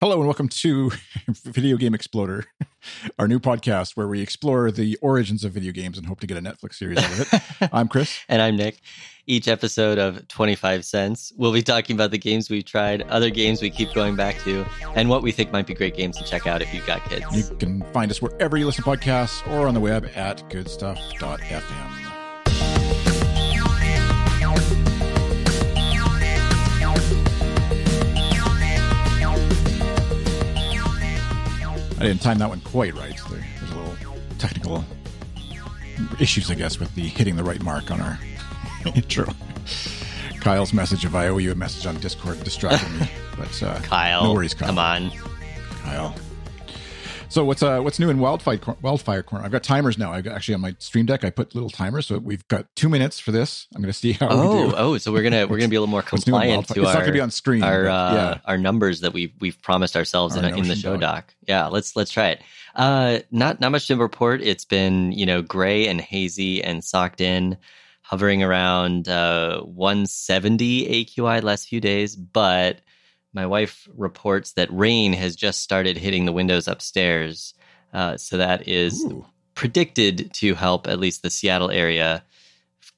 Hello and welcome to Video Game Exploder, our new podcast where we explore the origins of video games and hope to get a Netflix series out of it. I'm Chris. and I'm Nick. Each episode of 25 Cents, we'll be talking about the games we've tried, other games we keep going back to, and what we think might be great games to check out if you've got kids. You can find us wherever you listen to podcasts or on the web at goodstuff.fm. I didn't time that one quite right. There, there's a little technical issues, I guess, with the hitting the right mark on our intro. Kyle's message of I owe you a message on Discord distracted me, but uh, Kyle, no worries, Kyle. Come on, Kyle. So what's uh what's new in Wildfire Wildfire Corner? I've got timers now. I got actually on my Stream Deck. I put little timers, so we've got two minutes for this. I'm going to see how. Oh, we do. oh, so we're gonna we're gonna be a little more What's new in compliant to It's our not going to be on screen. our but, uh, yeah. our numbers that we've we've promised ourselves Our in, in the show doc. doc. Yeah, let's let's try it. Uh, not not much to report. It's been you know gray and hazy and socked in, hovering around uh 170 AQI last few days, but my wife reports that rain has just started hitting the windows upstairs. Uh, so that is Ooh. predicted to help at least the Seattle area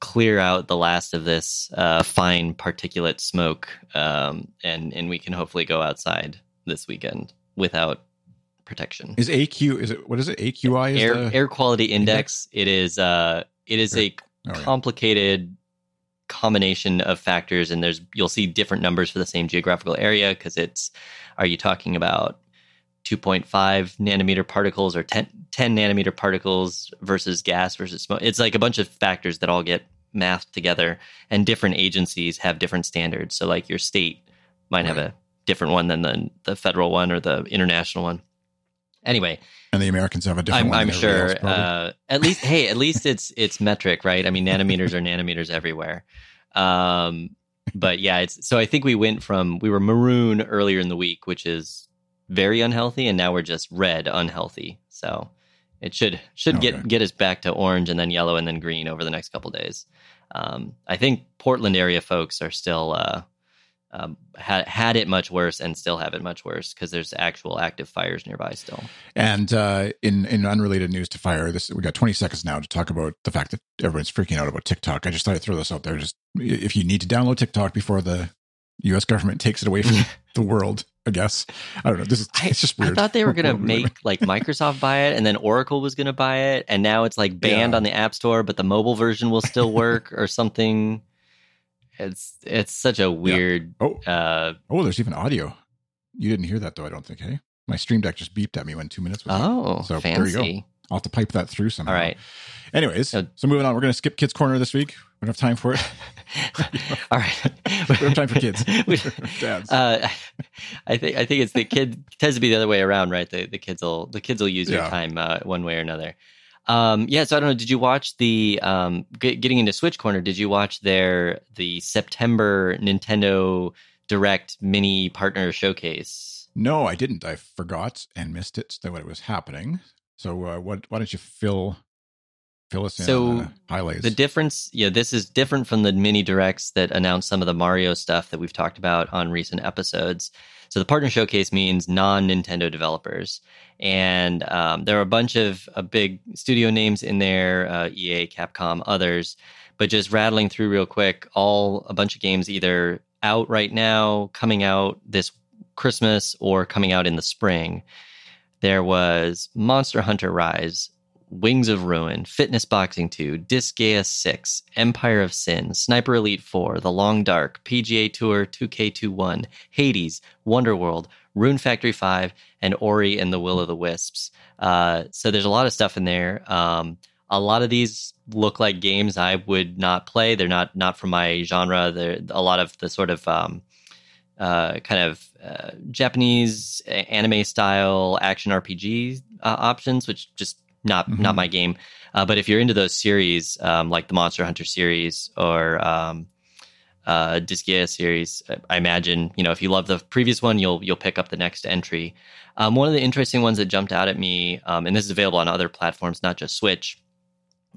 clear out the last of this uh, fine particulate smoke, um, and and we can hopefully go outside this weekend without protection. Is AQ is it what is it? AQI is Air the, air quality index. It is uh it is a Oh, complicated combination of factors and there's you'll see different numbers for the same geographical area because it's are you talking about 2.5 nanometer particles or 10, 10 nanometer particles versus gas versus smoke? It's like a bunch of factors that all get mathed together and different agencies have different standards. So like your state might have a different one than the, the federal one or the international one anyway and the Americans have a different I'm, one. I'm sure. else, uh, at least, hey, at least it's it's metric, right? I mean, nanometers are nanometers everywhere. Um, but yeah, it's so I think we went from we were maroon earlier in the week, which is very unhealthy, and now we're just red unhealthy. So it should should Okay. get get us back to orange and then yellow and then green over the next couple days. Um, I think Portland area folks are still uh, um, had had it much worse and still have it much worse because there's actual active fires nearby still. And uh, in in unrelated news to fire, this we got 20 seconds now to talk about the fact that everyone's freaking out about TikTok. I just thought I'd throw this out there. Just if you need to download TikTok before the U.S. government takes it away from the world, I guess I don't know. This is it's just weird. I thought they were going to What we're living. make like Microsoft buy it, and then Oracle was going to buy it, and now it's like banned Yeah. on the App Store, but the mobile version will still work or something. It's it's such a weird. Oh, Uh, oh, there's even audio. You didn't hear that though. I don't think. Hey, my Stream Deck just beeped at me when two minutes was. up. oh, So, there you go. I'll have to pipe that through somehow. All right, Anyways, Uh, so moving on, we're going to skip Kids Corner this week. We don't have time for it. all right. We don't have time for kids. We- Dads. uh, I think I think it's the kid tends to be the other way around, right? The the kids will the kids will use your Yeah. time uh, one way or another. Um, yeah, so I don't know. Did you watch the um, get, getting into Switch Corner? Did you watch their the September Nintendo Direct Mini Partner Showcase? No, I didn't. I forgot and missed it. That what was happening. So, uh, what? Why don't you fill fill us in So, on the highlights? The difference, yeah, this is different from the mini directs that announced some of the Mario stuff that we've talked about on recent episodes. So the partner showcase means non Nintendo developers, and um, there are a bunch of uh, big studio names in there, uh, EA, Capcom, others. But just rattling through real quick, all a bunch of games either out right now, coming out this Christmas, or coming out in the spring. There was Monster Hunter Rise, Wings of Ruin, Fitness Boxing 2, Disgaea 6, Empire of Sin, Sniper Elite 4, The Long Dark, PGA Tour 2K21, Hades, Wonderworld, Rune Factory 5, and Ori and the Will of the Wisps. Uh, so there's a lot of stuff in there. Um, a lot of these look like games I would not play. They're not not from my genre. They're a lot of the sort of um, uh, kind of uh, Japanese anime style action RPG uh, options, which just not Mhm. not my game. Uh, but if you're into those series, um, like the Monster Hunter series or um, uh, Disgaea series, I imagine you know if you love the previous one, you'll you'll pick up the next entry. Um, one of the interesting ones that jumped out at me, um, and this is available on other platforms, not just Switch,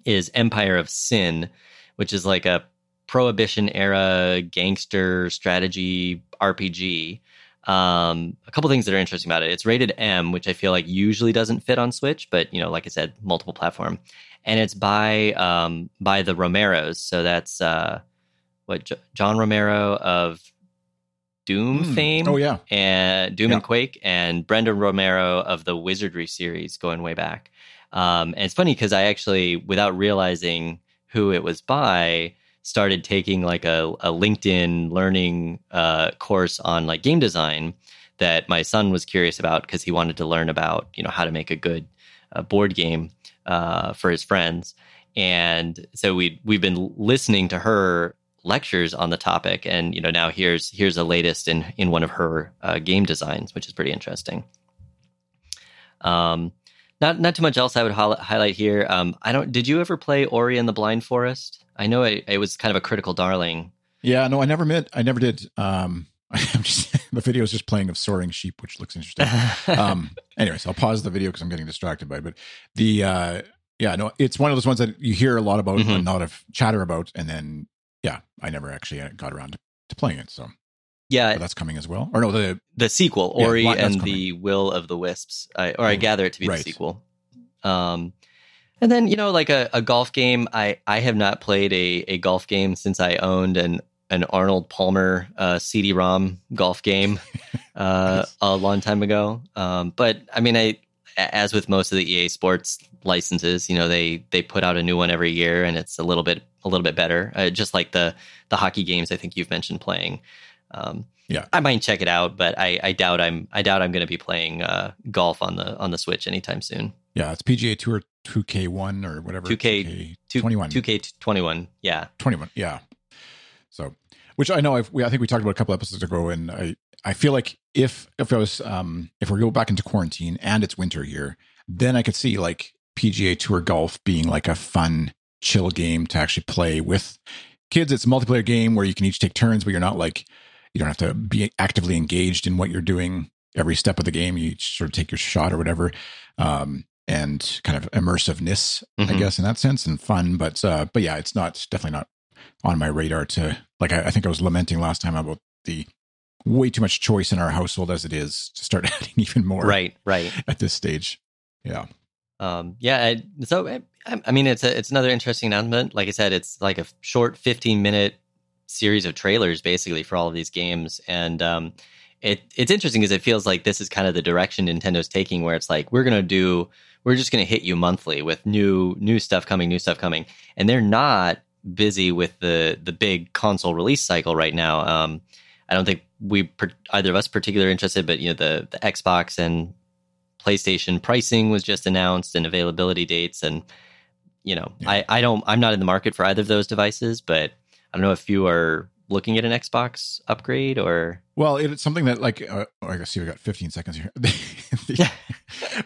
is Empire of Sin, which is like a prohibition era gangster strategy RPG Um, a couple things that are interesting about it. It's rated M, which I feel like usually doesn't fit on Switch, but you know, like I said, multiple platform, and it's by um, by the Romeros. So that's uh, what J- John Romero of Doom Hmm. fame. Oh yeah, and Doom Yeah. and Quake, and Brenda Romero of the Wizardry series going way back. Um, and it's funny because I actually, without realizing who it was by, started taking like a, a LinkedIn learning uh, course on like game design that my son was curious about because he wanted to learn about you know how to make a good uh, board game uh, for his friends. And so we we've been listening to her lectures on the topic, and you know now here's here's the latest in in one of her uh, game designs, which is pretty interesting. Um, not not too much else I would highlight here. Um, I don't. Did you ever play Ori and the Blind Forest? I know it, it was kind of a critical darling. yeah. No, I never met. I never did. Um, I'm just the video is just playing of soaring sheep, which looks interesting. um anyways i'll pause the video because i'm getting distracted by it but the uh yeah no it's one of those ones that you hear a lot about Mhm. and a lot of chatter about and then yeah i never actually uh, got around to, to playing it so yeah, but that's coming as well or no the the sequel, Ori and the Will of the Wisps, I, or I Oh, gather it to be right. the sequel. Um, and then you know, like a, a golf game, I I have not played a, a golf game since I owned an an Arnold Palmer uh, CD-ROM golf game uh, Nice. a long time ago. Um, but I mean, I as with most of the EA Sports licenses, you know, they they put out a new one every year, and it's a little bit a little bit better. Uh, just like the the hockey games, I think you've mentioned playing. Um, Yeah. I might check it out, but I, I doubt I'm I doubt I'm going to be playing uh, golf on the on the Switch anytime soon. yeah it's pga tour 2k1 or whatever 2K Two- 21 two K twenty one. Yeah, 21 yeah so which i know I've, we, i think we talked about a couple episodes ago and i i feel like if if i was um if we go back into quarantine and it's winter here then i could see like pga tour golf being like a fun chill game to actually play with kids it's a multiplayer game where you can each take turns but you're not like you don't have to be actively engaged in what you're doing every step of the game you sort of take your shot or whatever um and kind of immersiveness i Mhm. guess in that sense and fun but uh but yeah it's not definitely not on my radar to like I, I think I was lamenting last time about the way too much choice in our household as it is to start adding even more right, right. at this stage. Yeah. Um, yeah. I, so I, I mean, it's a, it's another interesting announcement. Like I said, it's like a short fifteen minute series of trailers basically for all of these games, and um, it it's interesting because it feels like this is kind of the direction Nintendo's taking, where it's like we're gonna do we're just gonna hit you monthly with new new stuff coming, new stuff coming, and they're not busy with the the big console release cycle right now. Um, I don't think we either of us particularly interested, but you know the the Xbox and PlayStation pricing was just announced and availability dates, and you know Yeah. I I don't I'm not in the market for either of those devices, but I don't know if you are looking at an Xbox upgrade or Well, it's something that like uh, oh, I see we got 15 seconds here. The- Yeah.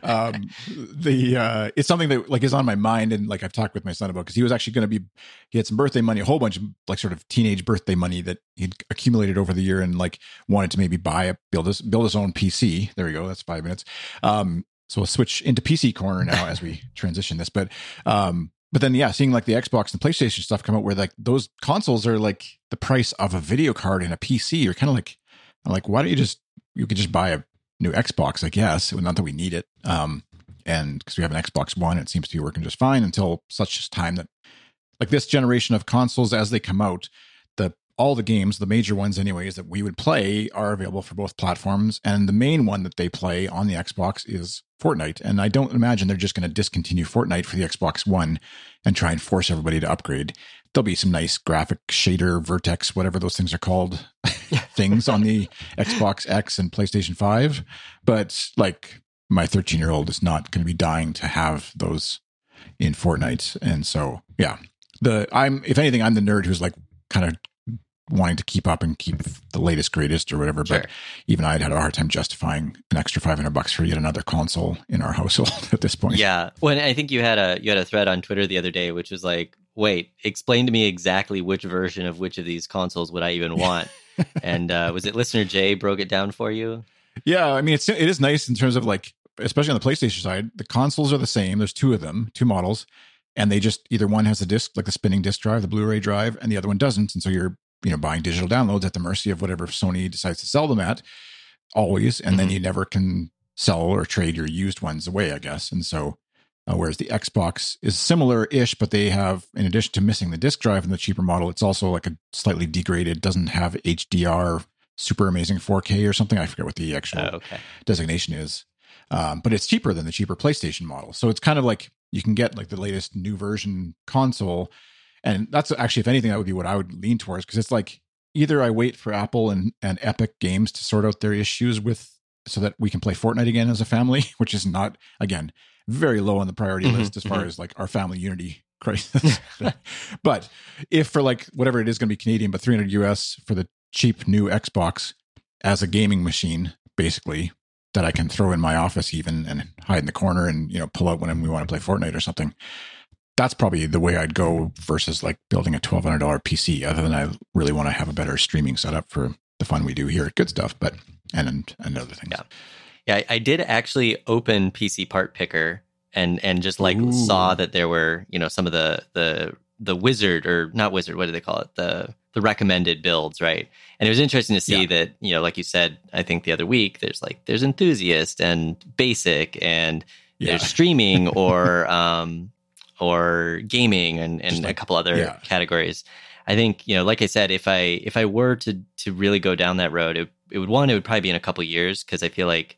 um, the uh, it's something that like is on my mind and like I've talked with my son about because he was actually going to be he had some birthday money, a whole bunch of like sort of teenage birthday money that he'd accumulated over the year and like wanted to maybe buy a build his build his own PC. There we go. That's five minutes. Um, so we'll switch into PC corner now as we transition this, but um, but then yeah, seeing like the Xbox and PlayStation stuff come out where like those consoles are like the price of a video card and a PC. You're kind of like, like, why don't you just you could just buy a new Xbox? I guess not that we need it, um, and because we have an Xbox One, it seems to be working just fine until such time that like this generation of consoles as they come out, all the games, the major ones anyways that we would play are available for both platforms, and the main one that they play on the Xbox is Fortnite. And I don't imagine they're just going to discontinue Fortnite for the Xbox One and try and force everybody to upgrade. There'll be some nice graphic shader, vertex, whatever those things are called, things on the Xbox X and PlayStation 5. But like my 13 year old is not going to be dying to have those in Fortnite. And so, yeah, the I'm, if anything, I'm the nerd who's like kind of wanting to keep up and keep the latest, greatest, or whatever. Sure. But even I'd had a hard time justifying an extra 500 bucks for yet another console in our household at this point. yeah. When I think you had a you had a thread on Twitter the other day, which was like, wait, explain to me exactly which version of which of these consoles would I even want? and uh, was it listener Jay broke it down for you? Yeah, I mean it's it is nice in terms of like especially on the PlayStation side, the consoles are the same. There's two of them, two models, and they just either one has a disc like the spinning disc drive, the Blu-ray drive, and the other one doesn't. And so you're you know buying digital downloads at the mercy of whatever Sony decides to sell them at. always, and then Mhm. you never can sell or trade your used ones away, I guess. And so, uh, whereas the Xbox is similar ish, but they have, in addition to missing the disk drive in the cheaper model, it's also like a slightly degraded, doesn't have HDR, super amazing 4K or something. I forget what the actual Oh, okay. designation is. Um, but it's cheaper than the cheaper PlayStation model. So it's kind of like you can get like the latest new version console. And that's actually, if anything, that would be what I would lean towards because it's like either I wait for Apple and, and Epic Games to sort out their issues with so that we can play Fortnite again as a family, which is not, again, very low on the priority Mhm, list as far mhm. as like our family unity crisis. but if for like whatever it is going to be Canadian, but 300 US for the cheap new Xbox as a gaming machine, basically, that I can throw in my office even and hide in the corner and, you know, pull out when we want to play Fortnite or something. That's probably the way I'd go versus like building a $1,200 PC, other than I really want to have a better streaming setup for the fun we do here at Good Stuff, but, and, and, and other things. Yeah. Yeah, I, I did actually open PC Part Picker and and just like Ooh. saw that there were you know some of the the the wizard or not wizard what do they call it the the recommended builds right and it was interesting to see Yeah. that you know like you said I think the other week there's like there's enthusiast and basic and Yeah. there's streaming or um or gaming and and Just a couple other yeah. categories i think you know like i said if i if i were to to really go down that road it, it would one it would probably be in a couple years because i feel like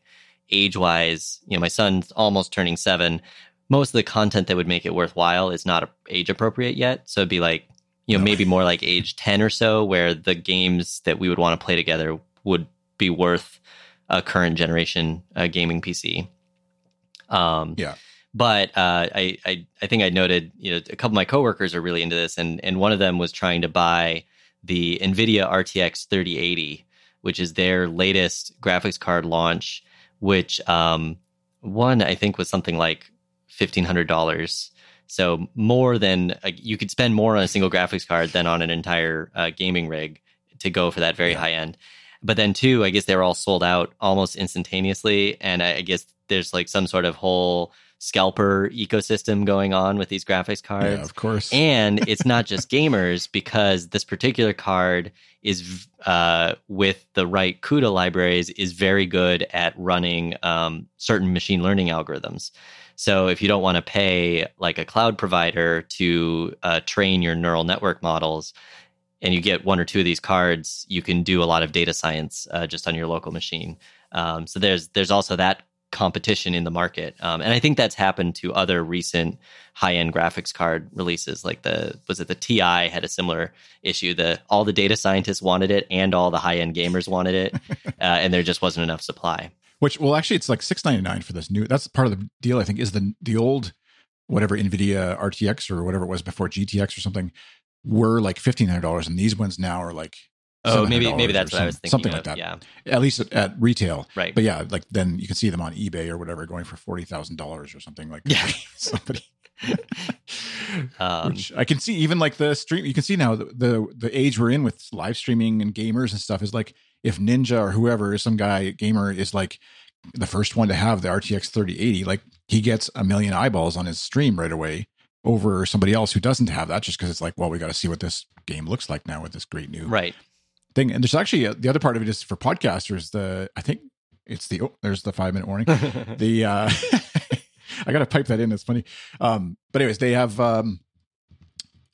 age wise you know my son's almost turning seven most of the content that would make it worthwhile is not age appropriate yet so it'd be like you know No. maybe more like age 10 or so where the games that we would want to play together would be worth a current generation uh, gaming pc um Yeah. But uh, I, I I think I noted you know a couple of my coworkers are really into this, and and one of them was trying to buy the NVIDIA RTX 3080, which is their latest graphics card launch, which um, one I think was something like fifteen hundred dollars. So more than uh, you could spend more on a single graphics card than on an entire uh, gaming rig to go for that very Yeah. high end. But then two, I guess they were all sold out almost instantaneously, and I, I guess there's like some sort of whole scalper ecosystem going on with these graphics cards. Yeah, of course. And it's not just gamers because this particular card is uh, with the right CUDA libraries is very good at running um, certain machine learning algorithms. So if you don't want to pay like a cloud provider to uh, train your neural network models, and you get one or two of these cards, you can do a lot of data science uh, just on your local machine. Um, so there's there's also that competition in the market, um, and I think that's happened to other recent high end graphics card releases. Like the was it the Ti had a similar issue. The all the data scientists wanted it, and all the high end gamers wanted it, uh, and there just wasn't enough supply. Which well, actually, it's like six ninety nine for this new. That's part of the deal. I think is the the old whatever Nvidia RTX or whatever it was before GTX or something were like fifteen hundred dollars, and these ones now are like Oh, maybe maybe that's what I was thinking. something of. like that. Yeah, At least at, at retail, right. but yeah, like then you can see them on eBay or whatever going for forty thousand dollars or something like Yeah. somebody. Um, Which I can see even like the stream. You can see now the, the the age we're in with live streaming and gamers and stuff is like if Ninja or whoever some guy gamer is like the first one to have the RTX 3080, like he gets a million eyeballs on his stream right away over somebody else who doesn't have that just because it's like, well, we got to see what this game looks like now with this great new right. Thing. And there's actually uh the other part of it is for podcasters. The I think it's the oh, there's the five minute warning. the uh I gotta pipe that in. It's funny. Um, but anyways, they have um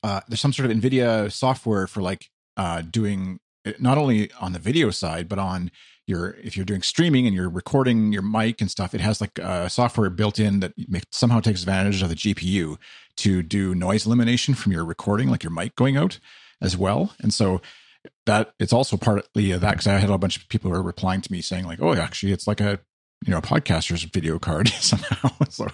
uh there's some sort of NVIDIA software for like uh doing not only on the video side, but on your if you're doing streaming and you're recording your mic and stuff, it has like uh, software built in that make, somehow takes advantage of the GPU to do noise elimination from your recording, like your mic going out as well. And so that it's also partly of that because I had a bunch of people who were replying to me saying like, "Oh, actually, it's like a you know a podcaster's video card somehow." so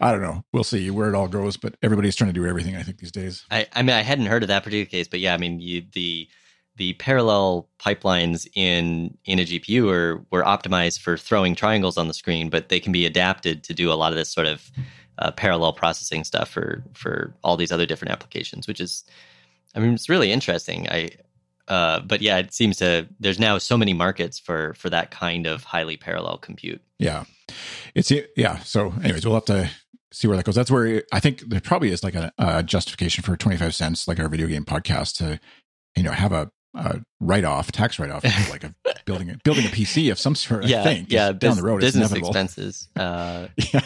I don't know. We'll see where it all goes, but everybody's trying to do everything. I think these days. I, I mean, I hadn't heard of that particular case, but yeah, I mean, you, the the parallel pipelines in in a GPU are were optimized for throwing triangles on the screen, but they can be adapted to do a lot of this sort of uh, parallel processing stuff for for all these other different applications, which is, I mean, it's really interesting. I, uh, but yeah, it seems to there's now so many markets for for that kind of highly parallel compute. Yeah, it's yeah. So, anyways, we'll have to see where that goes. That's where I think there probably is like a, a justification for twenty five cents, like our video game podcast, to you know have a uh, write off, tax write off, like a building a, building a PC of some sort. yeah, I think yeah. down the road, business expenses. Uh, yeah.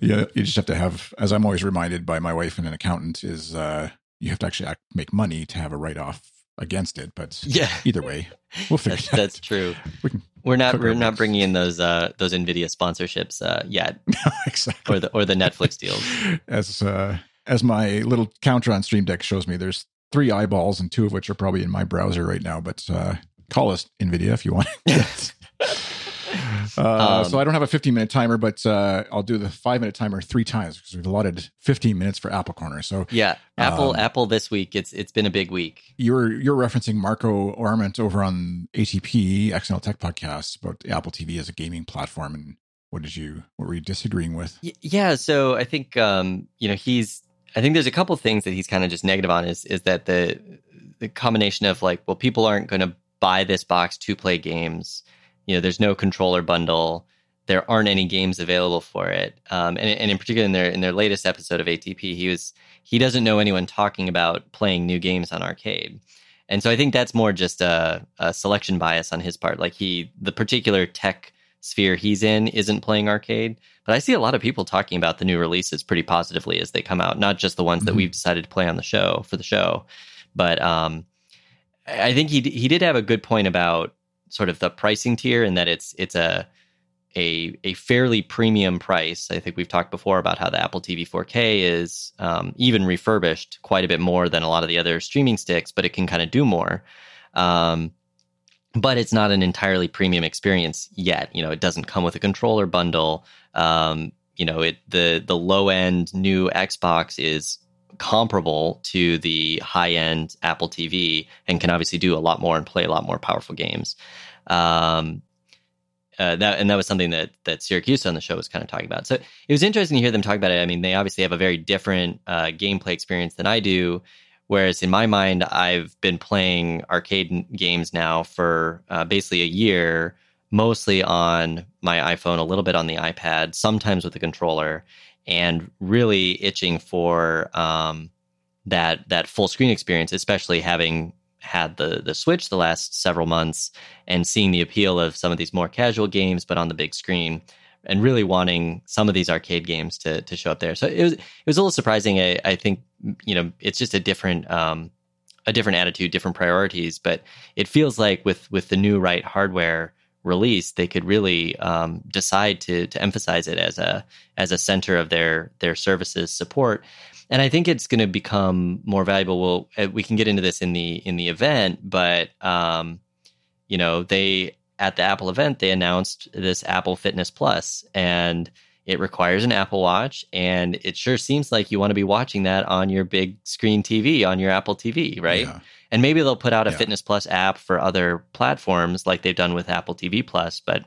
Yeah, you just have to have, as I'm always reminded by my wife and an accountant, is uh, you have to actually act, make money to have a write off against it. But yeah, either way, we'll figure that's, that's true. We We're not we're not bringing in those uh, those Nvidia sponsorships uh, yet, exactly. or the or the Netflix deals. As uh, as my little counter on Stream Deck shows me, there's three eyeballs and two of which are probably in my browser right now. But uh, call us Nvidia if you want. Uh, Um, so I don't have a 15 minute timer, but uh, I'll do the five minute timer three times because we've allotted 15 minutes for Apple Corner. So Yeah, Apple Um, Apple this week. It's it's been a big week. you're you're referencing Marco Arment over on ATP Accidental Tech Podcast about Apple TV as a gaming platform, and what did you what were you disagreeing with? Yeah, so I think um, you know he's. I think there's a couple things that he's kind of just negative on. Is is that the the combination of like, well, people aren't going to buy this box to play games. You know, there's no controller bundle. There aren't any games available for it. Um, and, and in particular, in their in their latest episode of ATP, he was he doesn't know anyone talking about playing new games on arcade. And so I think that's more just a, a selection bias on his part. Like he, the particular tech sphere he's in isn't playing arcade. But I see a lot of people talking about the new releases pretty positively as they come out, not just the ones that Mhm. we've decided to play on the show for the show. But um, I I think he he did have a good point about sort of the pricing tier and that it's it's a a a fairly premium price. I think we've talked before about how the Apple TV 4K is um, even refurbished quite a bit more than a lot of the other streaming sticks, but it can kind of do more. Um, but it's not an entirely premium experience yet. You know, it doesn't come with a controller bundle. Um, you know, it the the low end new Xbox is comparable to the high end Apple TV and can obviously do a lot more and play a lot more powerful games. Um, uh, that and that was something that that Siracusa on the show was kind of talking about. So it was interesting to hear them talk about it. I mean, they obviously have a very different uh, gameplay experience than I do. Whereas in my mind, I've been playing arcade games now for uh, basically a year, mostly on my iPhone, a little bit on the iPad, sometimes with a controller, and really itching for um, that that full screen experience, especially having had the the Switch the last several months and seeing the appeal of some of these more casual games, but on the big screen, and really wanting some of these arcade games to to show up there. So it was it was a little surprising. I, I think you know it's just a different um, a different attitude, different priorities. But it feels like with with the new right hardware release, they could really um, decide to to emphasize it as a as a center of their their services support. And I think it's going to become more valuable. Well, uh, we can get into this in the in the event, but um, you know, they at the Apple event they announced this Apple Fitness Plus, and it requires an Apple Watch, and it sure seems like you want to be watching that on your big screen TV on your Apple TV, right? Yeah. And maybe they'll put out a Yeah. Fitness Plus app for other platforms like they've done with Apple TV Plus, but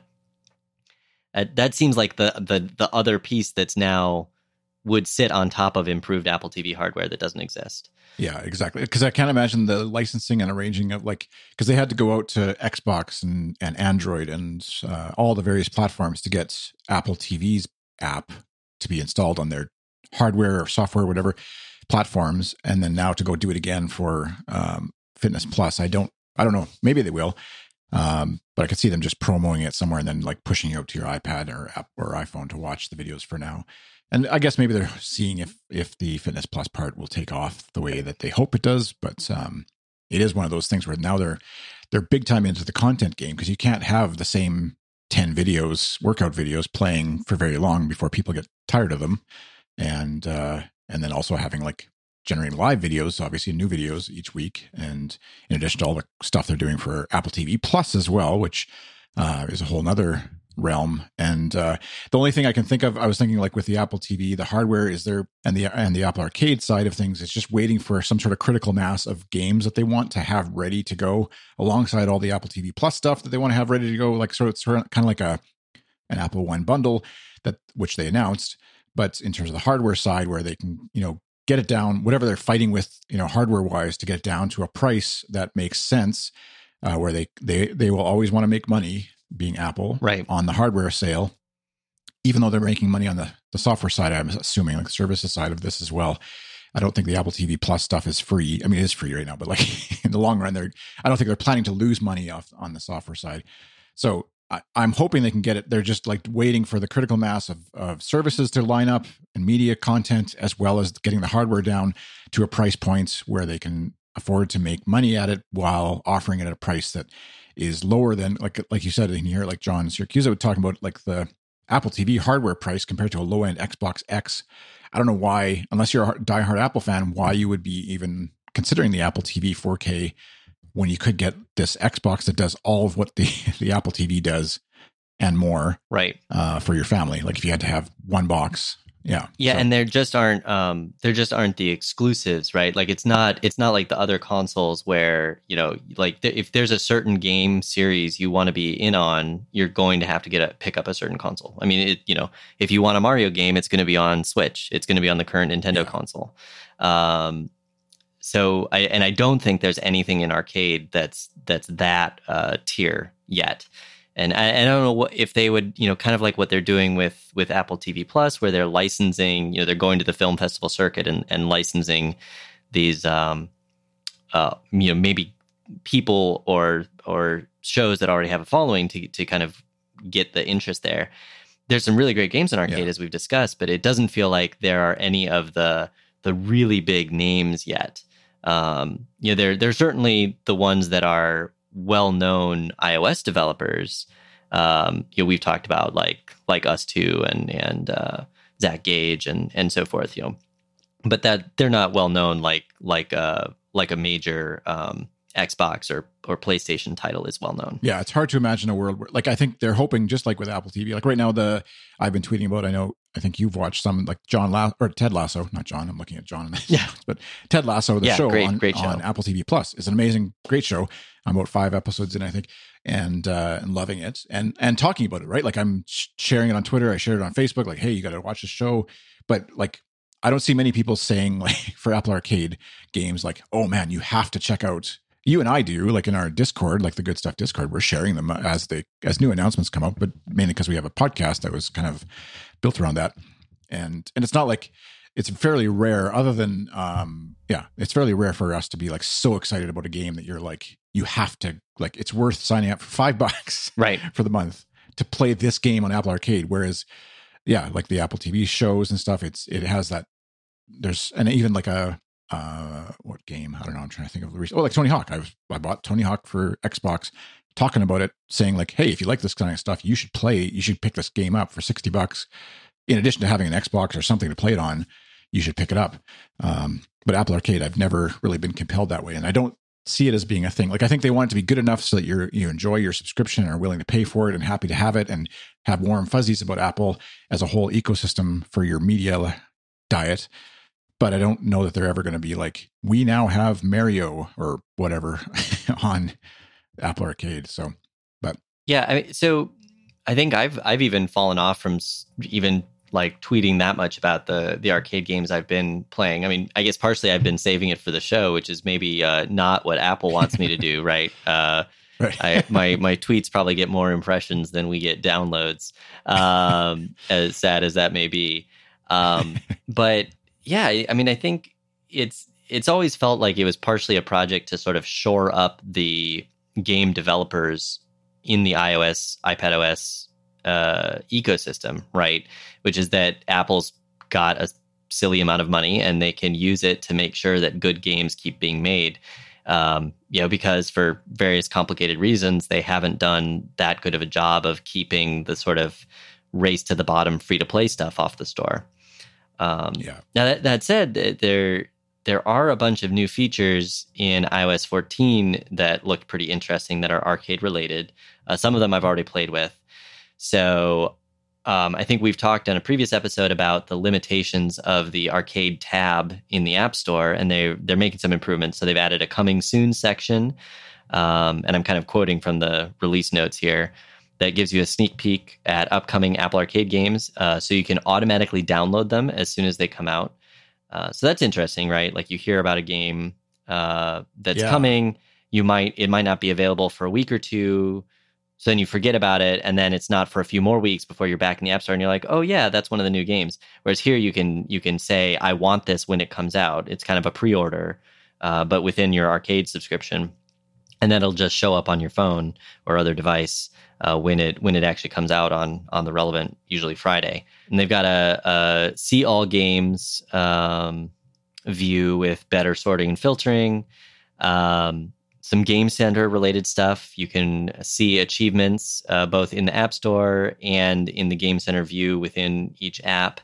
uh, that seems like the the the other piece that's now would sit on top of improved Apple TV hardware that doesn't exist. Yeah, exactly. Because I can't imagine the licensing and arranging of like because they had to go out to Xbox and and Android and uh, all the various platforms to get Apple TV's app to be installed on their hardware or software, or whatever platforms, and then now to go do it again for um, Fitness Plus. I don't, I don't know. Maybe they will, um, but I could see them just promoting it somewhere and then like pushing you up to your iPad or app or iPhone to watch the videos for now. And I guess maybe they're seeing if if the Fitness Plus part will take off the way that they hope it does. But um, it is one of those things where now they're they're big time into the content game because you can't have the same ten videos, workout videos, playing for very long before people get tired of them, and uh, and then also having like generating live videos, obviously new videos each week, and in addition to all the stuff they're doing for Apple TV Plus as well, which uh, is a whole nother realm. And uh, the only thing I can think of, I was thinking like with the Apple TV, the hardware is there, and the and the Apple Arcade side of things, it's just waiting for some sort of critical mass of games that they want to have ready to go alongside all the Apple TV Plus stuff that they want to have ready to go. Like sort of, sort of kind of like a an Apple One bundle that which they announced, but in terms of the hardware side, where they can you know get it down, whatever they're fighting with, you know, hardware wise, to get it down to a price that makes sense, uh, where they they they will always want to make money being Apple Right. on the hardware sale, even though they're making money on the, the software side, I'm assuming like the services side of this as well. I don't think the Apple TV Plus stuff is free. I mean, it is free right now, but like in the long run, they're I don't think they're planning to lose money off on the software side. So I, am hoping they can get it. They're just like waiting for the critical mass of, of services to line up and media content, as well as getting the hardware down to a price point where they can afford to make money at it while offering it at a price that is lower than like like you said in here, like John Siracusa was talking about, like the Apple TV hardware price compared to a low end Xbox X. I don't know why, unless you're a diehard Apple fan, why you would be even considering the Apple TV 4K when you could get this Xbox that does all of what the the Apple TV does and more, right? Uh, for your family, like if you had to have one box, yeah, yeah, so. and there just aren't um there just aren't the exclusives, right? Like it's not it's not like the other consoles where you know like th- if there's a certain game series you want to be in on, you're going to have to get a pick up a certain console. I mean, it you know if you want a Mario game, it's going to be on Switch, it's going to be on the current Nintendo yeah. console. Um, so I and I don't think there's anything in arcade that's that's that uh, tier yet. And I, I, don't know what, if they would, you know, kind of like what they're doing with with Apple TV Plus, where they're licensing, you know, they're going to the film festival circuit and, and licensing these, um, uh, you know, maybe people or or shows that already have a following to to kind of get the interest there. There's some really great games in arcade yeah. as we've discussed, but it doesn't feel like there are any of the the really big names yet um, you know, they're they're certainly the ones that are well known iOS developers. Um, you know, we've talked about like like ustwo, and and uh, Zach Gage and and so forth. You know, but that they're not well known like like a uh, like a major um, Xbox or or PlayStation title is well known. Yeah, it's hard to imagine a world where like I think they're hoping just like with Apple TV. Like right now the I've been tweeting about I know I think you've watched some like John or Ted Lasso, not John, I'm looking at John. Yeah. But Ted Lasso the yeah, show, great, on, great show on Apple TV Plus is an amazing great show. I'm about 5 episodes in I think and uh and loving it and and talking about it, right? Like I'm sharing it on Twitter, I shared it on Facebook like hey, you got to watch the show. But like I don't see many people saying like for Apple Arcade games like, "Oh man, you have to check out you and I do, like in our Discord, like the Good Stuff Discord, we're sharing them as they as new announcements come up, but mainly because we have a podcast that was kind of built around that. And and it's not like it's fairly rare, other than um yeah, it's fairly rare for us to be like so excited about a game that you're like, you have to like it's worth signing up for five bucks right for the month to play this game on Apple Arcade. Whereas yeah, like the Apple TV shows and stuff, it's it has that there's and even like a uh, what game? I don't know. I'm trying to think of the recent. Oh, like Tony Hawk. I was I bought Tony Hawk for Xbox, talking about it, saying like, hey, if you like this kind of stuff, you should play. You should pick this game up for sixty bucks. In addition to having an Xbox or something to play it on, you should pick it up. Um, but Apple Arcade, I've never really been compelled that way, and I don't see it as being a thing. Like I think they want it to be good enough so that you're you enjoy your subscription and are willing to pay for it and happy to have it and have warm fuzzies about Apple as a whole ecosystem for your media diet but I don't know that they're ever going to be like, we now have Mario or whatever on Apple Arcade. So, but yeah, I mean, so I think I've I've even fallen off from even like tweeting that much about the the arcade games I've been playing. I mean, I guess partially I've been saving it for the show, which is maybe uh, not what Apple wants me to do, right? Uh, right. I, my my tweets probably get more impressions than we get downloads, um, as sad as that may be. Um, but yeah, I mean, I think it's it's always felt like it was partially a project to sort of shore up the game developers in the iOS, iPad OS uh, ecosystem, right? Which is that Apple's got a silly amount of money and they can use it to make sure that good games keep being made. Um, you know, because for various complicated reasons, they haven't done that good of a job of keeping the sort of race to the bottom free to play stuff off the store. Um, yeah. Now that, that said, there there are a bunch of new features in iOS 14 that look pretty interesting that are arcade related. Uh, some of them I've already played with. So um, I think we've talked on a previous episode about the limitations of the arcade tab in the App Store, and they they're making some improvements. So they've added a coming soon section, um, and I'm kind of quoting from the release notes here that gives you a sneak peek at upcoming Apple Arcade games, uh, so you can automatically download them as soon as they come out. Uh, so that's interesting, right? Like you hear about a game uh, that's yeah. coming, you might it might not be available for a week or two. So then you forget about it, and then it's not for a few more weeks before you're back in the App Store, and you're like, "Oh yeah, that's one of the new games." Whereas here, you can you can say, "I want this when it comes out." It's kind of a pre-order, uh, but within your arcade subscription, and that'll just show up on your phone or other device uh, when it when it actually comes out on on the relevant usually Friday. And they've got a, a see all games um, view with better sorting and filtering. Um, some game center related stuff. You can see achievements uh, both in the App Store and in the game center view within each app.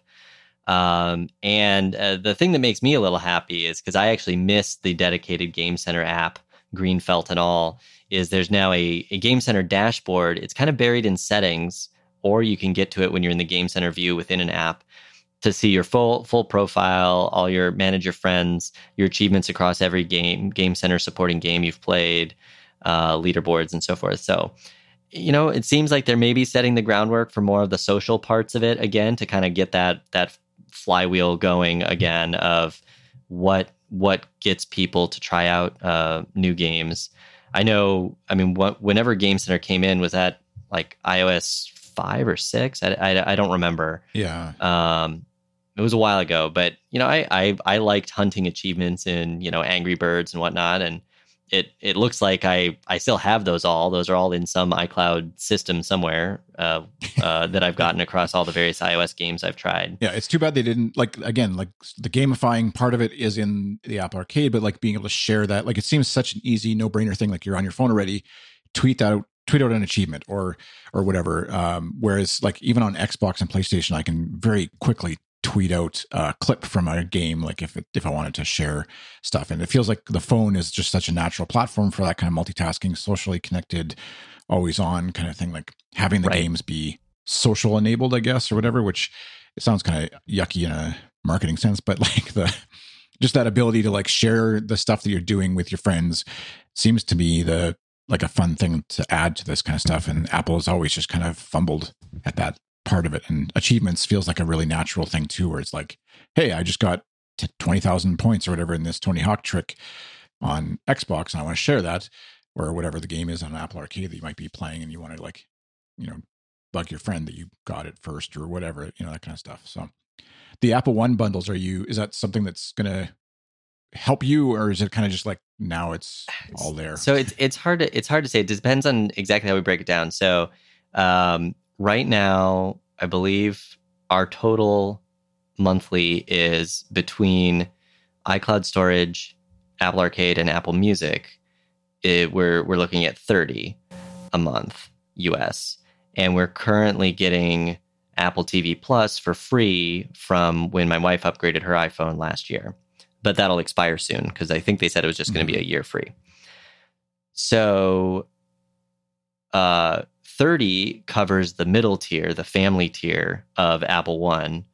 Um, and uh, the thing that makes me a little happy is because I actually missed the dedicated Game Center app, green felt and all, is there's now a, a Game Center dashboard. It's kind of buried in settings, or you can get to it when you're in the Game Center view within an app to see your full full profile, all your manager friends, your achievements across every game, Game Center supporting game you've played, uh, leaderboards, and so forth. So, you know, it seems like they're maybe setting the groundwork for more of the social parts of it again to kind of get that that flywheel going again of what what gets people to try out uh, new games. I know. I mean, what, whenever Game Center came in, was that like iOS five or six? I, I, I don't remember. Yeah. Um, it was a while ago, but you know, I, I I liked hunting achievements in you know Angry Birds and whatnot, and it it looks like I I still have those all. Those are all in some iCloud system somewhere uh, uh, that I've gotten across all the various iOS games I've tried. Yeah, it's too bad they didn't like again like the gamifying part of it is in the Apple Arcade, but like being able to share that like it seems such an easy no brainer thing. Like you're on your phone already, tweet that out tweet out an achievement or or whatever um whereas like even on xbox and playstation i can very quickly tweet out a clip from a game like if it, if i wanted to share stuff and it feels like the phone is just such a natural platform for that kind of multitasking socially connected always on kind of thing like having the right. games be social enabled i guess or whatever which it sounds kind of yucky in a marketing sense but like the just that ability to like share the stuff that you're doing with your friends seems to be the like a fun thing to add to this kind of stuff and apple has always just kind of fumbled at that part of it. And achievements feels like a really natural thing too, where it's like, hey, I just got 20,000 points or whatever in this Tony Hawk trick on Xbox and I want to share that or whatever the game is on Apple Arcade that you might be playing and you want to like, you know, bug your friend that you got it first or whatever, you know, that kind of stuff. So the Apple One bundles, are you, is that something that's going to help you or is it kind of just like now it's all there? So it's, it's hard to, it's hard to say. It depends on exactly how we break it down. So, um, right now, I believe our total monthly is between iCloud storage, Apple Arcade, and Apple Music. It, we're we're looking at thirty a month US, and we're currently getting Apple TV Plus for free from when my wife upgraded her iPhone last year. But that'll expire soon because I think they said it was just mm-hmm. going to be a year free. So, uh, 30 covers the middle tier, the family tier of Apple One,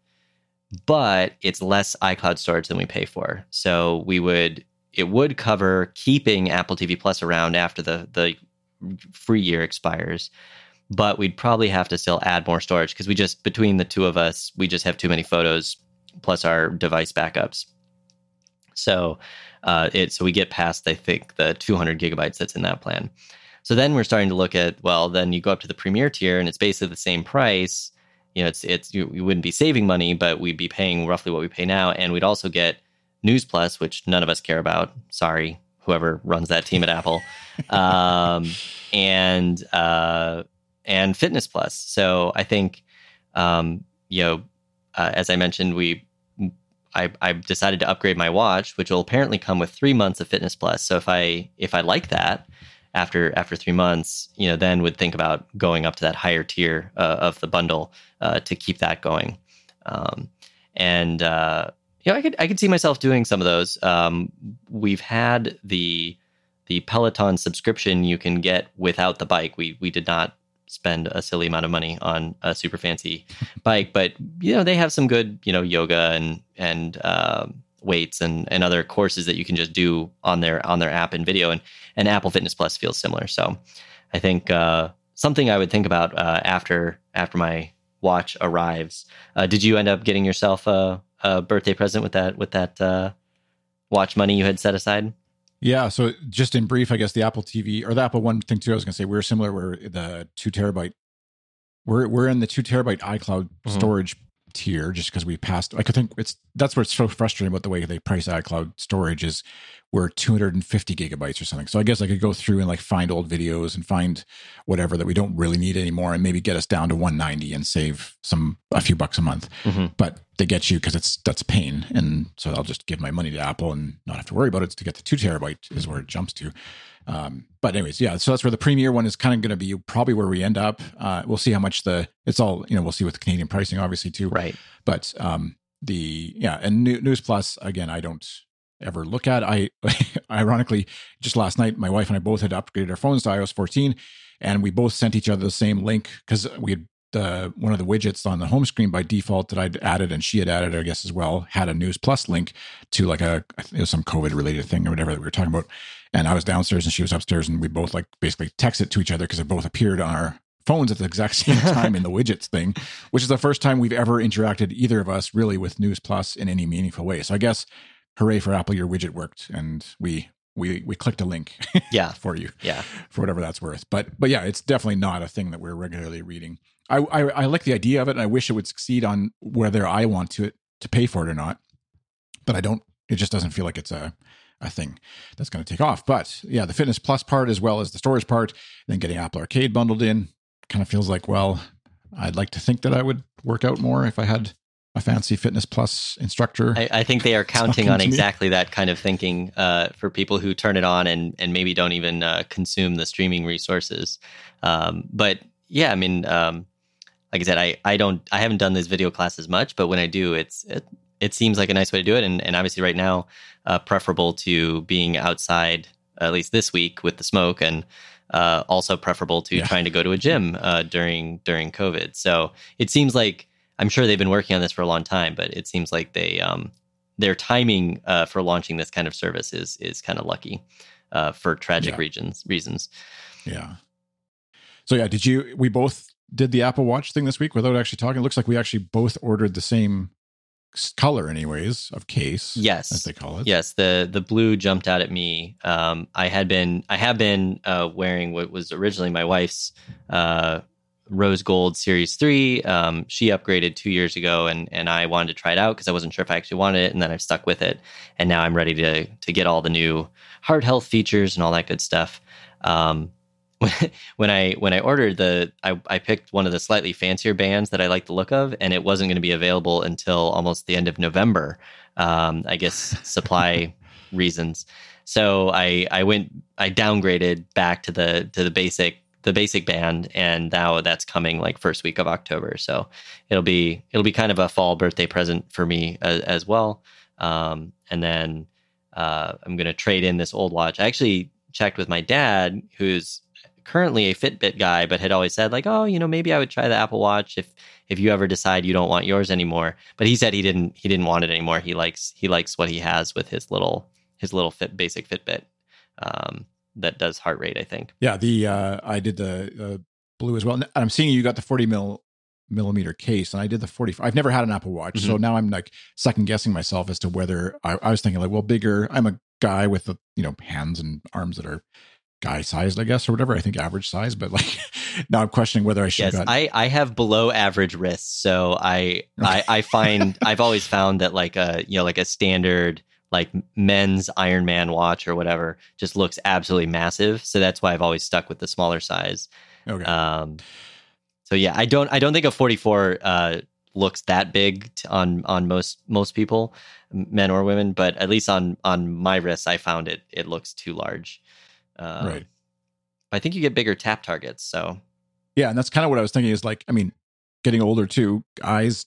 but it's less iCloud storage than we pay for. So we would it would cover keeping Apple TV Plus around after the the free year expires, but we'd probably have to still add more storage because we just between the two of us, we just have too many photos plus our device backups. So uh, it so we get past I think the 200 gigabytes that's in that plan. So then we're starting to look at well, then you go up to the premier tier and it's basically the same price. You know, it's it's you, you wouldn't be saving money, but we'd be paying roughly what we pay now, and we'd also get News Plus, which none of us care about. Sorry, whoever runs that team at Apple, um, and uh, and Fitness Plus. So I think, um, you know, uh, as I mentioned, we I, I decided to upgrade my watch, which will apparently come with three months of Fitness Plus. So if I if I like that, after after three months, you know, then would think about going up to that higher tier uh, of the bundle uh, to keep that going. Um, and uh, you know, I could I could see myself doing some of those. Um, we've had the the Peloton subscription you can get without the bike. We we did not spend a silly amount of money on a super fancy bike, but you know they have some good you know yoga and and um, weights and, and other courses that you can just do on their on their app and video and and Apple Fitness Plus feels similar. So I think uh, something I would think about uh, after after my watch arrives. Uh, did you end up getting yourself a, a, birthday present with that with that uh, watch money you had set aside? Yeah. So just in brief, I guess the Apple TV or the Apple One thing too. I was going to say we're similar. We're the two terabyte. We're we're in the two terabyte iCloud Mhm. storage tier just because we passed. Like I think it's that's what's so frustrating about the way they price iCloud storage is we're 250 gigabytes or something. So I guess I could go through and like find old videos and find whatever that we don't really need anymore and maybe get us down to 190 and save some a few bucks a month Mhm. but they get you because it's that's pain and so i'll just give my money to apple and not have to worry about it to get the two terabyte is where it jumps to um, but anyways yeah so that's where the premier one is kind of going to be probably where we end up. Uh, we'll see how much the it's all you know we'll see with the canadian pricing obviously too. Right. but um the yeah and New, news plus again i don't ever look at. I ironically just last night my wife and i both had upgraded our phones to ios 14 and we both sent each other the same link because we had the one of the widgets on the home screen by default that I'd added and she had added, I guess, as well, had a News Plus link to like a it was some COVID related thing or whatever that we were talking about. And I was downstairs and she was upstairs, and we both like basically texted to each other because it both appeared on our phones at the exact same time in the widgets thing, which is the first time we've ever interacted either of us really with News Plus in any meaningful way. So I guess hooray for Apple, your widget worked, and we we we clicked a link Yeah. for you Yeah. for whatever that's worth. But but yeah, it's definitely not a thing that we're regularly reading. I, I I like the idea of it, and I wish it would succeed on whether I want to to pay for it or not. But I don't. It just doesn't feel like it's a a thing that's going to take off. But yeah, the Fitness Plus part as well as the storage part, then getting Apple Arcade bundled in, kind of feels like well, I'd like to think that I would work out more if I had a fancy Fitness Plus instructor. I, I think they are counting on exactly that kind of thinking uh, for people who turn it on and, and maybe don't even uh, consume the streaming resources. Um, but yeah, I mean, um, like I said, I, I don't I haven't done this video class as much, but when I do, it's it, it seems like a nice way to do it. And, and obviously, right now, uh, preferable to being outside at least this week with the smoke, and uh, also preferable to Yeah. trying to go to a gym uh, during during COVID. So it seems like I'm sure they've been working on this for a long time, but it seems like they um, their timing uh, for launching this kind of service is is kind of lucky uh, for tragic Yeah. regions reasons. Yeah. So yeah, did you? We both did the Apple Watch thing this week without actually talking. It looks like we actually both ordered the same color, anyways, of case. Yes. as they call it. Yes, the the blue jumped out at me. Um, I had been I have been uh, wearing what was originally my wife's uh, rose gold series three. Um, she upgraded two years ago, and and I wanted to try it out because I wasn't sure if I actually wanted it, and then I've stuck with it, and now I'm ready to to get all the new heart health features and all that good stuff. Um, when I when I ordered the I, I picked one of the slightly fancier bands that I like the look of, and it wasn't going to be available until almost the end of November. Um, I guess supply reasons. So I I went I downgraded back to the to the basic the basic band, and now that's coming like first week of October. So it'll be it'll be kind of a fall birthday present for me as, as well. Um, and then uh, I'm going to trade in this old watch. I actually checked with my dad, who's currently a Fitbit guy, but had always said like, oh, you know, maybe I would try the Apple Watch if if you ever decide you don't want yours anymore. But he said he didn't he didn't want it anymore. He likes he likes what he has with his little his little fit basic Fitbit um, that does heart rate. I think. Yeah, the uh, I did the uh, blue as well. And I'm seeing you got the 40 mil millimeter case, and I did the 40. I've never had an Apple Watch, so Mhm. now I'm like second guessing myself as to whether I, I was thinking like, well, bigger. I'm a guy with the you know hands and arms that are guy sized, I guess, or whatever. I think average size, but like now I'm questioning whether I should. Yes, I, I have below average wrists, so I I, I find I've always found that like a you know like a standard like men's Iron Man watch or whatever just looks absolutely massive. So that's why I've always stuck with the smaller size. okay. Um, so yeah, I don't I don't think a 44 uh, looks that big t- on on most most people, men or women. But at least on on my wrists, I found it it looks too large. Um, Right. I think you get bigger tap targets. So Yeah, and that's kind of what I was thinking. Is like, I mean, getting older too. Eyes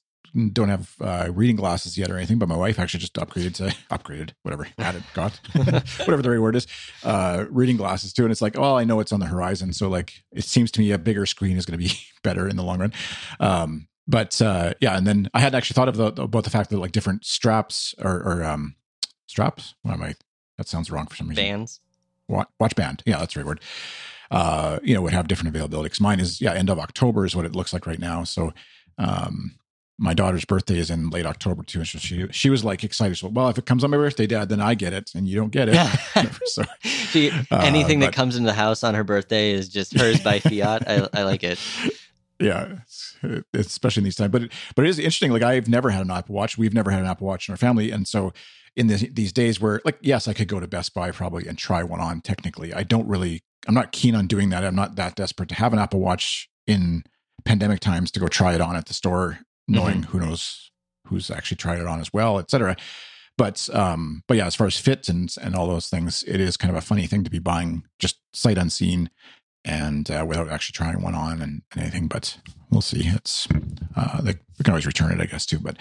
don't have uh, reading glasses yet or anything, but my wife actually just upgraded to upgraded, whatever, added, got, whatever the right word is, uh, reading glasses too. And it's like, oh, I know it's on the horizon, so like, it seems to me a bigger screen is going to be better in the long run. Um, but uh, yeah, and then I hadn't actually thought of the about the fact that like different straps or, or um, straps. What am I? That sounds wrong for some reason bands. Watch, watch band. Yeah, that's the right word. Uh, you know, would have different availability. Because mine is yeah, end of October is what it looks like right now. So, um, my daughter's birthday is in late October too, and so she she was like excited. So, well, if it comes on my birthday, Dad, then I get it, and you don't get it. Yeah. so, She, anything uh, that comes into the house on her birthday is just hers by fiat. I, I like it. Yeah, especially in these times. But it, but it is interesting. Like I've never had an Apple Watch. We've never had an Apple Watch in our family, and so in this, these days where like yes, I could go to Best Buy probably and try one on. Technically, I don't really. I'm not keen on doing that. I'm not that desperate to have an Apple Watch in pandemic times to go try it on at the store, knowing who knows who's actually tried it on as well, et cetera. But um, but yeah, as far as fit and and all those things, it is kind of a funny thing to be buying just sight unseen and uh, without actually trying one on and, anything. But we'll see. It's uh, they, we can always return it, I guess, too. But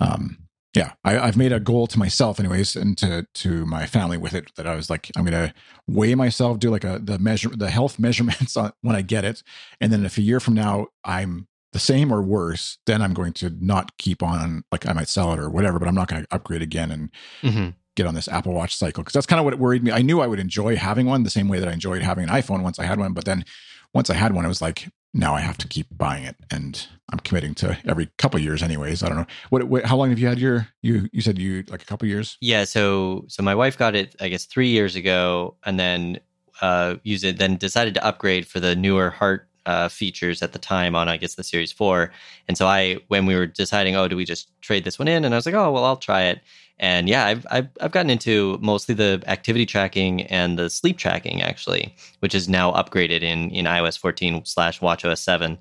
um, yeah, I, I've made a goal to myself, anyways, and to to my family with it that I was like, I'm gonna weigh myself, do like a the measure the health measurements on when I get it, and then if a year from now I'm the same or worse, then I'm going to not keep on like I might sell it or whatever, but I'm not going to upgrade again and hmm get on this Apple Watch cycle because that's kind of what worried me. I knew I would enjoy having one the same way that I enjoyed having an iPhone once I had one, but then once I had one, it was like now I have to keep buying it, and I'm committing to every couple years, anyways. I don't know what, what. How long have you had your? You you said you like a couple years. Yeah. So so my wife got it, I guess, three years ago, and then uh, used it. Then decided to upgrade for the newer heart uh, features at the time on, I guess, the Series Four. And so I, when we were deciding, oh, do we just trade this one in? And I was like, oh, well, I'll try it. And yeah, I've, I've I've gotten into mostly the activity tracking and the sleep tracking actually, which is now upgraded in in iOS 14 slash WatchOS 7.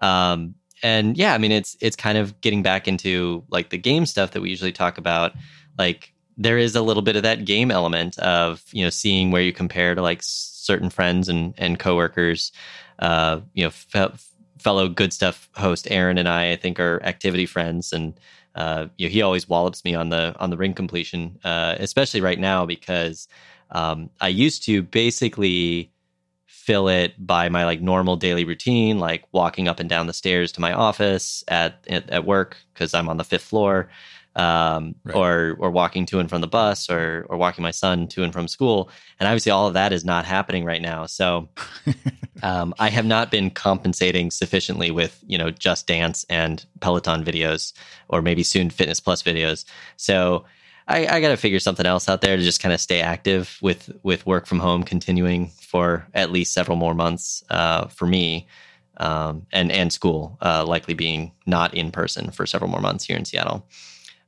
Um, and yeah, I mean it's it's kind of getting back into like the game stuff that we usually talk about. Like there is a little bit of that game element of you know seeing where you compare to like certain friends and and coworkers. Uh, you know, fe- fellow good stuff host Aaron and I, I think are activity friends and uh, you know, he always wallops me on the on the ring completion, uh, especially right now because um, I used to basically fill it by my like normal daily routine, like walking up and down the stairs to my office at at, at work because I'm on the fifth floor, um, Right. or or walking to and from the bus, or or walking my son to and from school. And obviously, all of that is not happening right now. So um, I have not been compensating sufficiently with you know Just Dance and Peloton videos, or maybe soon Fitness Plus videos. So I, I got to figure something else out there to just kind of stay active with with work from home continuing for at least several more months uh, for me, um, and and school uh, likely being not in person for several more months here in Seattle.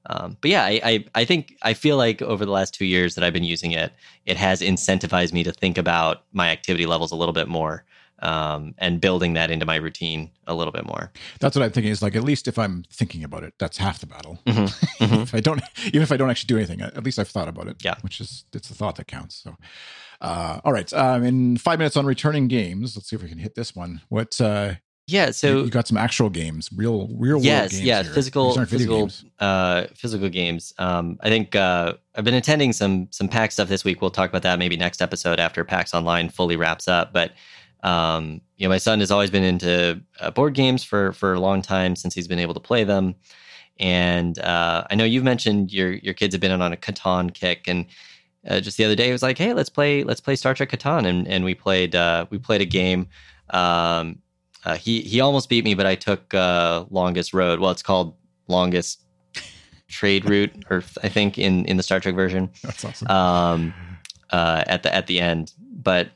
Um, but yeah, I, I I think I feel like over the last two years that I've been using it, it has incentivized me to think about my activity levels a little bit more um, and building that into my routine a little bit more. That's what I'm thinking. Is like at least if I'm thinking about it, that's half the battle. Mhm, mhm. if I don't, even if I don't actually do anything, at least I've thought about it. Yeah. which is it's the thought that counts. So, uh, all right. Um, in five minutes on returning games, let's see if we can hit this one. What? Uh, Yeah. So you, you got some actual games, real, real world yes, games. yeah, here. physical, These aren't video physical, games. uh, physical games. Um, I think uh, I've been attending some some PAX stuff this week. We'll talk about that maybe next episode after PAX Online fully wraps up. But um, you know, my son has always been into uh, board games for for a long time since he's been able to play them. And uh, I know you've mentioned your your kids have been on a Catan kick, and uh, just the other day it was like, hey, let's play let's play Star Trek Catan, and and we played uh, we played a game. Um, uh, he he almost beat me, but I took uh, longest road. Well, it's called longest trade route, or I think in in the Star Trek version That's awesome. um, uh, at the at the end. But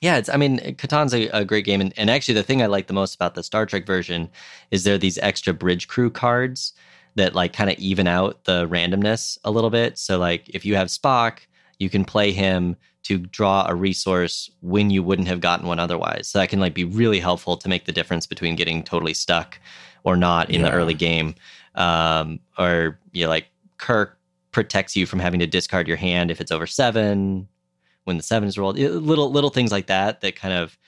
yeah, it's I mean, Catan's a, a great game, and, and actually, the thing I like the most about the Star Trek version is there are these extra bridge crew cards that like kind of even out the randomness a little bit. So like if you have Spock, you can play him to draw a resource when you wouldn't have gotten one otherwise. So that can like be really helpful to make the difference between getting totally stuck or not in the early game. Um, or you know, like Kirk protects you from having to discard your hand if it's over seven when the seven is rolled. Little little things like that that kind of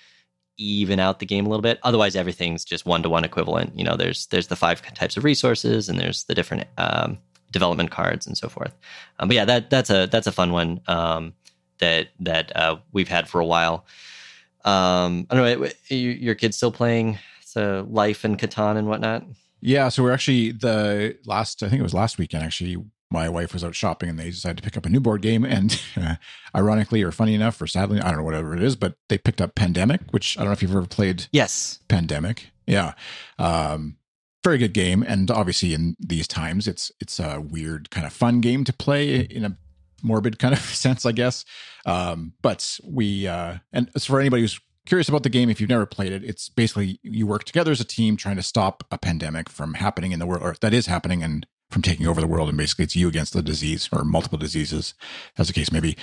even out the game a little bit. Otherwise, everything's just one to one equivalent. You know, there's there's the five types of resources and there's the different um, development cards and so forth. Um, but yeah, that that's a that's a fun one um, that that uh, we've had for a while. Um, I don't know. You, your kids still playing so Life and Catan and whatnot? Yeah, so we're actually the last. I think it was last weekend. Actually, my wife was out shopping, and they decided to pick up a new board game. And uh, ironically, or funny enough, or sadly, I don't know whatever it is, but they picked up Pandemic, which I don't know if you've ever played Yes. Pandemic. Yeah, um, very good game, and obviously in these times, it's it's a weird kind of fun game to play in a morbid kind of sense, I guess. Um, but we uh, and as for anybody who's curious about the game, if you've never played it, it's basically you work together as a team trying to stop a pandemic from happening in the world, or that is happening, and from taking over the world. And basically, it's you against the disease or multiple diseases, as the case may be.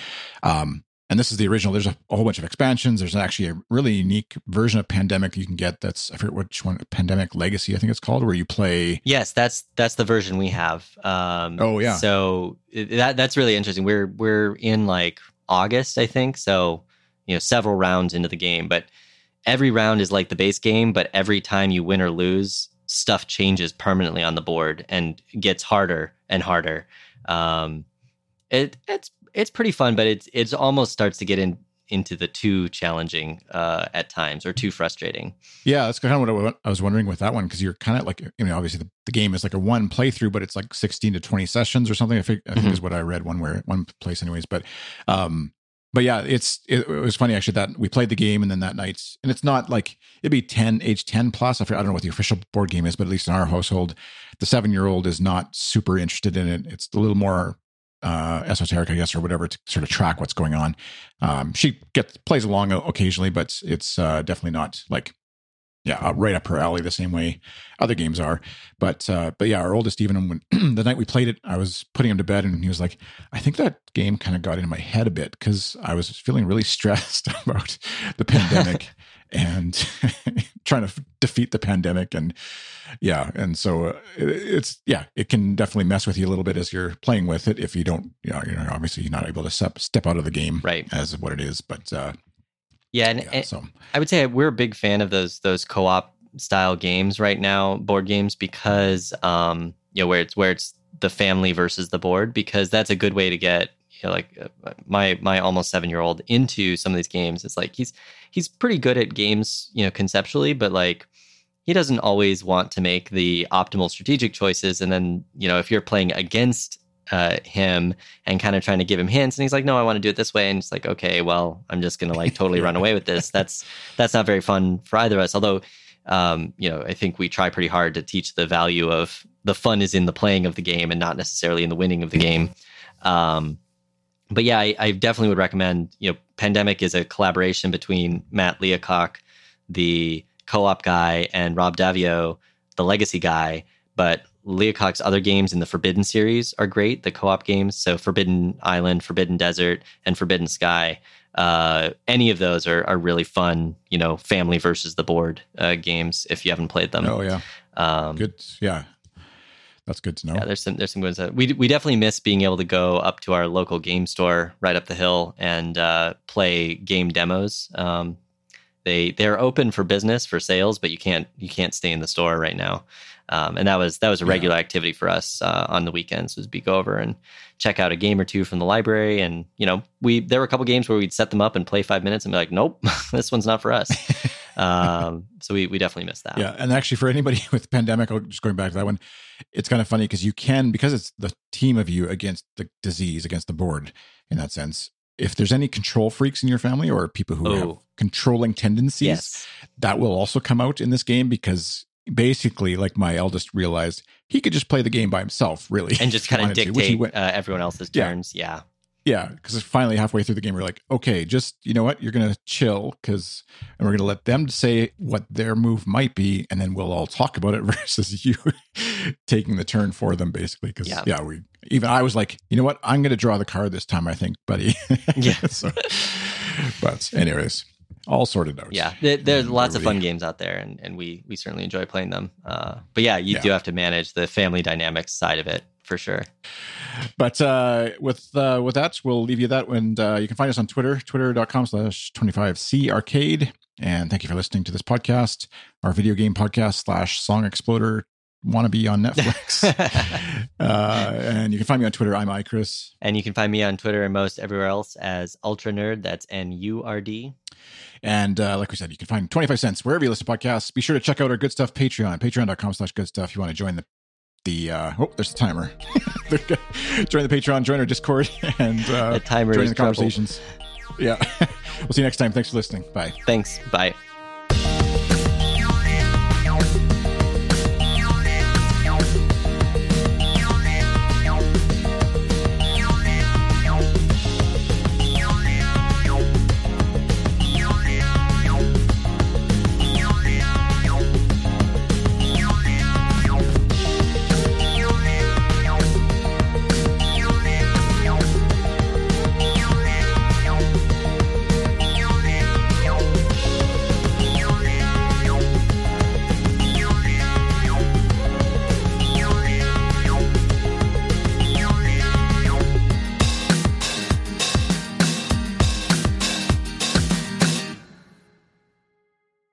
Um, and this is the original. There's a, a, whole bunch of expansions. There's actually a really unique version of Pandemic you can get. That's I forget which one. Pandemic Legacy, I think it's called, where you play. Yes, that's that's the version we have. Um, oh yeah. So that that's really interesting. We're we're in like August, I think. So you know, several rounds into the game, but every round is like the base game. But every time you win or lose, stuff changes permanently on the board and gets harder and harder. Um, it it's it's pretty fun, but it's it's almost starts to get in into the too challenging uh, at times or too frustrating. Yeah, that's kind of what I was wondering with that one because you're kind of like, you know, obviously the, the, game is like a one playthrough, but it's like 16 to 20 sessions or something. I think, I think mm-hmm. is what I read one where one place, anyways. But, um, but yeah, it's it, it, was funny actually that we played the game and then that night, and it's not like it'd be 10 age 10 plus. I don't know what the official board game is, but at least in our household, the seven year old is not super interested in it. It's a little more uh, esoteric, I guess, or whatever, to sort of track what's going on. Um, she gets plays along occasionally, but it's uh, definitely not like yeah, uh, right up her alley the same way other games are. But uh, but yeah, our oldest even when the night we played it, I was putting him to bed, and he was like, "I think that game kind of got into my head a bit because I was feeling really stressed about the pandemic and trying to defeat the pandemic and yeah and so uh, it, it's yeah it can definitely mess with you a little bit as you're playing with it if you don't you know you're obviously you're not able to step step out of the game right. as what it is but uh yeah and, yeah, and so. I would say we're a big fan of those those co-op style games right now board games because um you know where it's where it's the family versus the board because that's a good way to get you know, like uh, my my almost seven year old into some of these games. It's like he's he's pretty good at games, you know, conceptually, but like he doesn't always want to make the optimal strategic choices. And then you know, if you're playing against uh, him and kind of trying to give him hints, and he's like, "No, I want to do it this way," and it's like, "Okay, well, I'm just gonna like totally run away with this." That's that's not very fun for either of us. Although um, you know, I think we try pretty hard to teach the value of the fun is in the playing of the game and not necessarily in the winning of the game. Um, but yeah, I, I, definitely would recommend. You know, Pandemic is a collaboration between Matt Leacock, the co-op guy, and Rob Daviau, the legacy guy. But Leacock's other games in the Forbidden series are great. The co-op games, so Forbidden Island, Forbidden Desert, and Forbidden Sky. Uh, any of those are are really fun. You know, family versus the board uh, games. If you haven't played them, oh yeah, um, good. Yeah, that's good to know. Yeah, there's some there's some good stuff. We we definitely miss being able to go up to our local game store right up the hill and uh, play game demos. Um, they they're open for business for sales, but you can't you can't stay in the store right now. Um, and that was that was a regular yeah. activity for us uh, on the weekends was be go over and check out a game or two from the library and you know we there were a couple games where we'd set them up and play five minutes and be like nope this one's not for us um, so we we definitely missed that yeah and actually for anybody with pandemic just going back to that one it's kind of funny because you can because it's the team of you against the disease against the board in that sense if there's any control freaks in your family or people who oh. have controlling tendencies yes. that will also come out in this game because basically, like my eldest realized, he could just play the game by himself, really, and just kind of dictate went, uh, everyone else's turns. Yeah. Yeah, because finally halfway through the game, we're like, okay, just you know what, you're gonna chill, because and we're gonna let them say what their move might be, and then we'll all talk about it versus you taking the turn for them, basically. Because yeah. yeah, we even I was like, you know what, I'm gonna draw the card this time, I think, buddy. yeah. so, but anyways, all sorted out. Yeah, there, there's lots of fun games out there, and, and we we certainly enjoy playing them. Uh, but yeah, you yeah. do have to manage the family dynamics side of it for sure. But uh, with uh, with that, we'll leave you that. And uh, you can find us on Twitter, twitter.com slash 25C arcade. And thank you for listening to this podcast, our video game podcast slash song exploder wannabe on Netflix. uh, and you can find me on Twitter. I'm iChris. And you can find me on Twitter and most everywhere else as Ultra Nurd. That's N U R D. And uh, like we said, you can find 25 cents wherever you listen to podcasts. Be sure to check out our good stuff Patreon, patreon.com slash good stuff. You want to join the the uh oh there's a timer. Join the patreon join our discord and uh the timer join the conversations. Yeah. We'll see you next time. Thanks for listening. Bye. Thanks. Bye